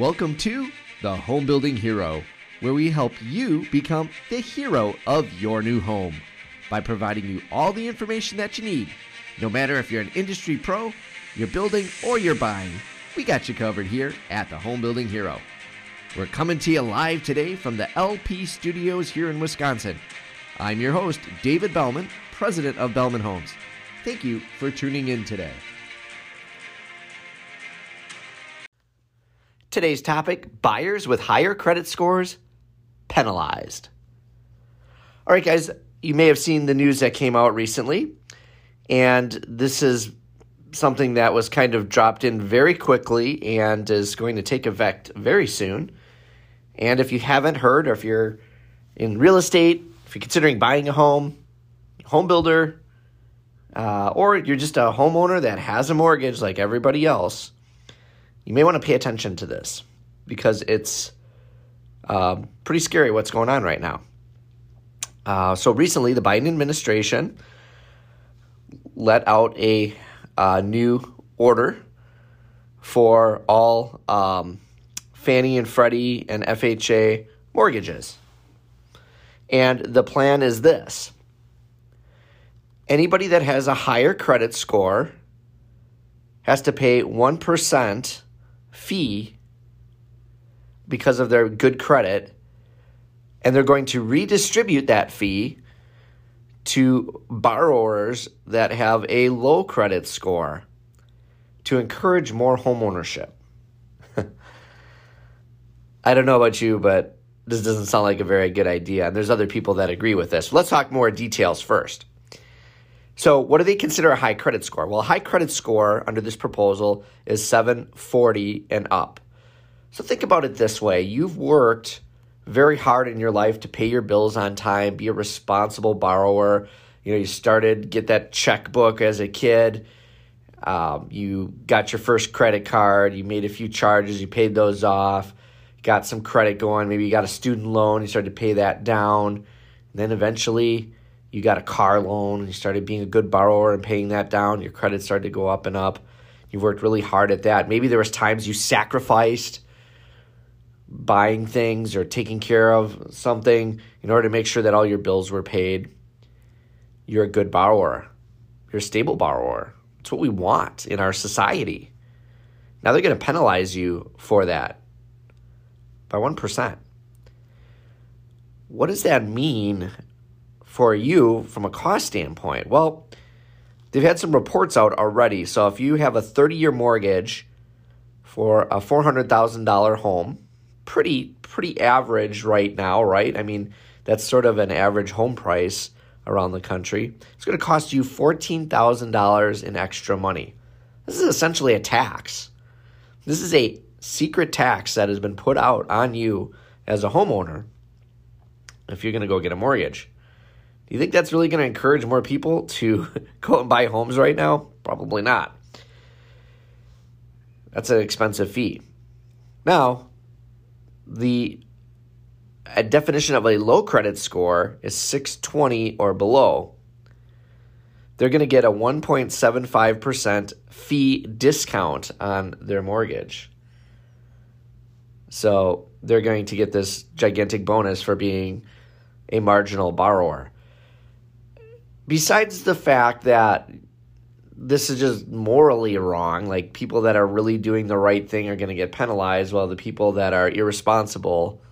Welcome to the Home Building Hero, where we help you become the hero of your new home by providing you all the information that you need. No matter if you're an industry pro, you're building, or you're buying, we got you covered here at the Home Building Hero. We're coming to you live today from the LP studios here in Wisconsin. I'm your host, David Belman, president of Belman Homes. Thank you for tuning in today. Today's topic buyers with higher credit scores penalized. All right, guys, you may have seen the news that came out recently, and this is something that was kind of dropped in very quickly and is going to take effect very soon. And if you haven't heard, or if you're in real estate, if you're considering buying a home, home builder, uh, or you're just a homeowner that has a mortgage like everybody else, you may want to pay attention to this because it's uh, pretty scary what's going on right now. Uh, so recently, the Biden administration let out a uh, new order for all um, Fannie and Freddie and FHA mortgages. And the plan is this anybody that has a higher credit score has to pay 1% fee because of their good credit, and they're going to redistribute that fee to borrowers that have a low credit score to encourage more homeownership. I don't know about you, but this doesn't sound like a very good idea. And there's other people that agree with this. Let's talk more details first. So, what do they consider a high credit score? Well, a high credit score under this proposal is 740 and up. So, think about it this way you've worked very hard in your life to pay your bills on time, be a responsible borrower. You know, you started get that checkbook as a kid. Um, you got your first credit card. You made a few charges. You paid those off. Got some credit going. Maybe you got a student loan. You started to pay that down. And then eventually, you got a car loan. You started being a good borrower and paying that down. Your credit started to go up and up. You worked really hard at that. Maybe there was times you sacrificed buying things or taking care of something in order to make sure that all your bills were paid. You're a good borrower. You're a stable borrower. It's what we want in our society. Now they're going to penalize you for that by 1%. What does that mean for you from a cost standpoint? Well, they've had some reports out already. So if you have a 30 year mortgage for a $400,000 home, pretty pretty average right now, right? I mean, that's sort of an average home price around the country. It's going to cost you $14,000 in extra money. This is essentially a tax. This is a secret tax that has been put out on you as a homeowner if you're going to go get a mortgage. Do you think that's really going to encourage more people to go and buy homes right now? Probably not. That's an expensive fee. Now, the a definition of a low credit score is 620 or below. They're going to get a 1.75% fee discount on their mortgage. So they're going to get this gigantic bonus for being a marginal borrower. Besides the fact that this is just morally wrong. Like people that are really doing the right thing are going to get penalized, while the people that are irresponsible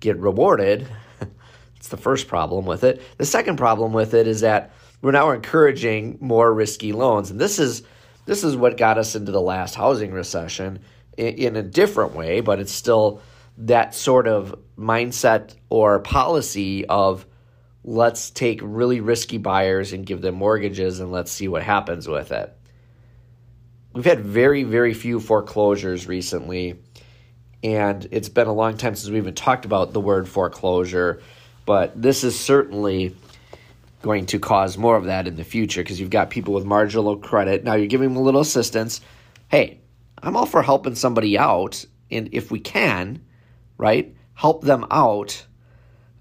get rewarded. It's the first problem with it. The second problem with it is that we're now encouraging more risky loans, and this is this is what got us into the last housing recession in, in a different way, but it's still that sort of mindset or policy of let's take really risky buyers and give them mortgages and let's see what happens with it. We've had very, very few foreclosures recently, and it's been a long time since we even talked about the word foreclosure, but this is certainly going to cause more of that in the future because you've got people with marginal credit. Now you're giving them a little assistance. Hey, I'm all for helping somebody out, and if we can, right, help them out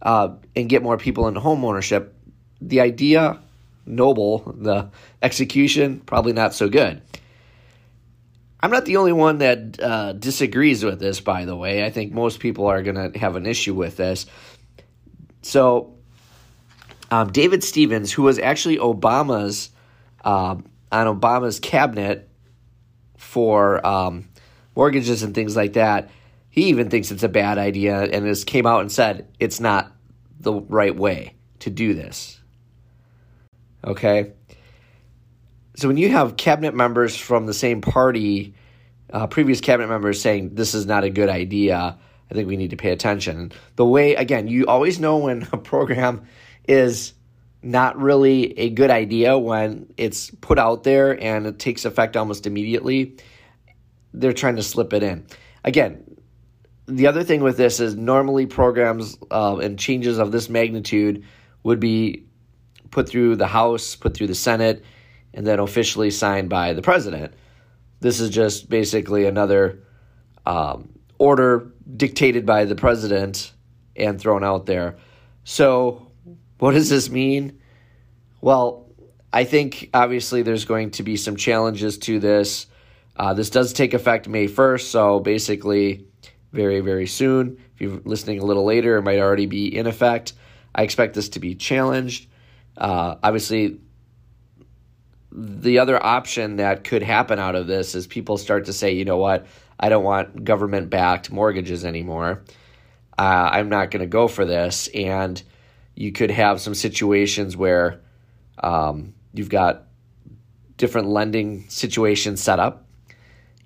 uh, and get more people into home ownership. The idea, noble. The execution, probably not so good. I'm not the only one that uh, disagrees with this, by the way. I think most people are going to have an issue with this. So, um, David Stevens, who was actually Obama's uh, on Obama's cabinet for um, mortgages and things like that, he even thinks it's a bad idea and has came out and said it's not the right way to do this. Okay? So when you have cabinet members from the same party, uh, previous cabinet members saying this is not a good idea, I think we need to pay attention. The way, again, you always know when a program is not really a good idea when it's put out there and it takes effect almost immediately. They're trying to slip it in. Again, the other thing with this is normally programs uh, and changes of this magnitude would be put through the House, put through the Senate, and then officially signed by the president. This is just basically another um, order dictated by the president and thrown out there. So, what does this mean? Well, I think obviously there's going to be some challenges to this. Uh, this does take effect May 1st, so basically very, very soon. If you're listening a little later, it might already be in effect. I expect this to be challenged. Uh, obviously, the other option that could happen out of this is people start to say, you know what, I don't want government backed mortgages anymore. Uh, I'm not going to go for this. And you could have some situations where um, you've got different lending situations set up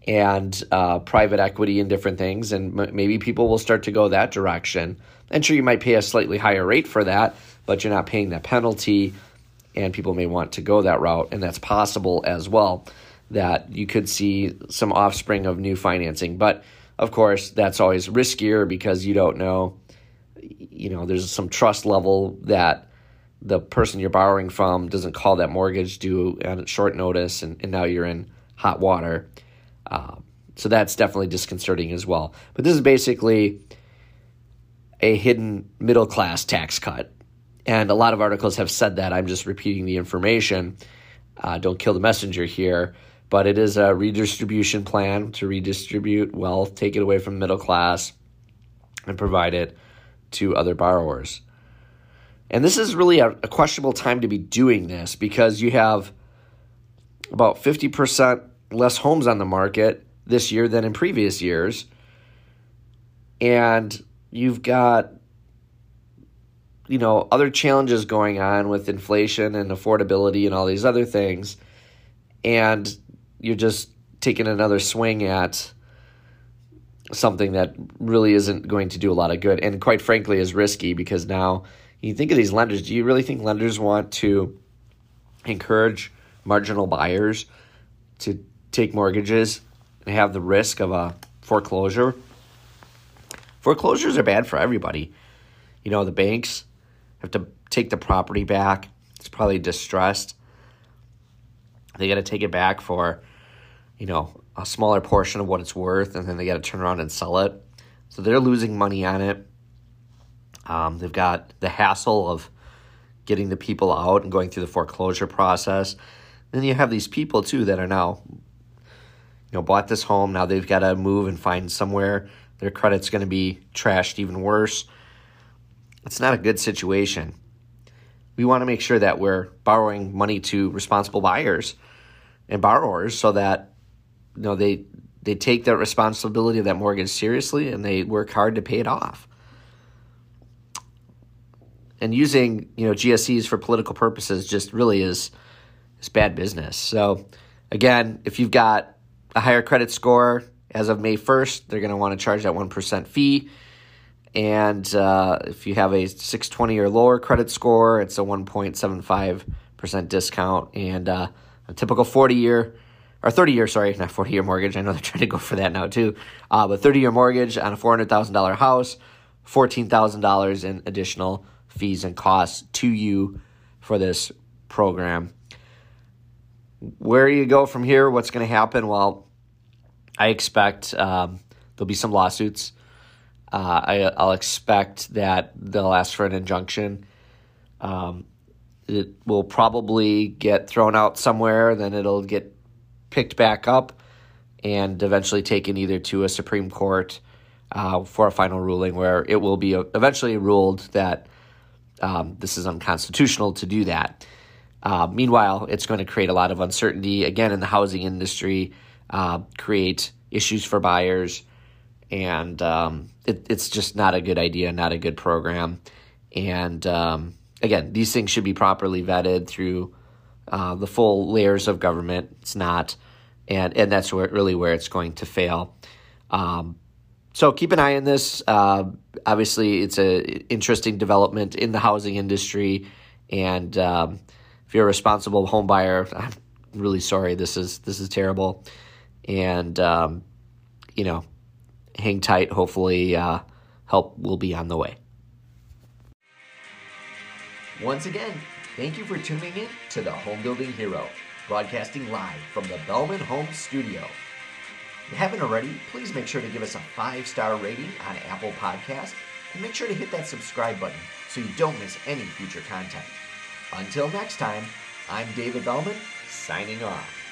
and uh, private equity and different things. And m- maybe people will start to go that direction. And sure, you might pay a slightly higher rate for that, but you're not paying that penalty. And people may want to go that route. And that's possible as well, that you could see some offspring of new financing. But of course, that's always riskier because you don't know. You know, there's some trust level that the person you're borrowing from doesn't call that mortgage due at short notice, and, and now you're in hot water. Uh, so that's definitely disconcerting as well. But this is basically a hidden middle class tax cut. And a lot of articles have said that. I'm just repeating the information. Uh, don't kill the messenger here. But it is a redistribution plan to redistribute wealth, take it away from middle class, and provide it to other borrowers. And this is really a, a questionable time to be doing this because you have about 50% less homes on the market this year than in previous years. And you've got you know other challenges going on with inflation and affordability and all these other things and you're just taking another swing at something that really isn't going to do a lot of good and quite frankly is risky because now you think of these lenders do you really think lenders want to encourage marginal buyers to take mortgages and have the risk of a foreclosure. Foreclosures are bad for everybody. You know, the banks have to take the property back. It's probably distressed. They got to take it back for, you know, a smaller portion of what it's worth, and then they got to turn around and sell it. So they're losing money on it. Um, they've got the hassle of getting the people out and going through the foreclosure process. Then you have these people too that are now know, bought this home. Now they've got to move and find somewhere. Their credit's going to be trashed even worse. It's not a good situation. We want to make sure that we're borrowing money to responsible buyers and borrowers so that you know they they take that responsibility of that mortgage seriously and they work hard to pay it off. And using, you know, GSEs for political purposes just really is is bad business. So again, if you've got a higher credit score as of May 1st, they're going to want to charge that 1% fee. And uh, if you have a 620 or lower credit score, it's a 1.75% discount. And uh, a typical 40 year, or 30 year, sorry, not 40 year mortgage. I know they're trying to go for that now too. Uh, but 30 year mortgage on a $400,000 house, $14,000 in additional fees and costs to you for this program. Where you go from here, what's going to happen? Well, I expect um, there'll be some lawsuits. Uh, I, will expect that they'll ask for an injunction. Um, it will probably get thrown out somewhere, then it'll get picked back up, and eventually taken either to a Supreme Court uh, for a final ruling where it will be eventually ruled that um, this is unconstitutional to do that. Uh, meanwhile, it's going to create a lot of uncertainty again in the housing industry, uh, create issues for buyers, and um, it, it's just not a good idea, not a good program. And um, again, these things should be properly vetted through uh, the full layers of government. It's not, and and that's where really where it's going to fail. Um, so keep an eye on this. Uh, obviously, it's a interesting development in the housing industry, and um, if you're a responsible home buyer, I'm really sorry. This is this is terrible, and um, you know, hang tight. Hopefully, uh, help will be on the way. Once again, thank you for tuning in to the Home Building Hero, broadcasting live from the Belman Home Studio. If you haven't already, please make sure to give us a five star rating on Apple Podcast and make sure to hit that subscribe button so you don't miss any future content. Until next time, I'm David Belman, signing off.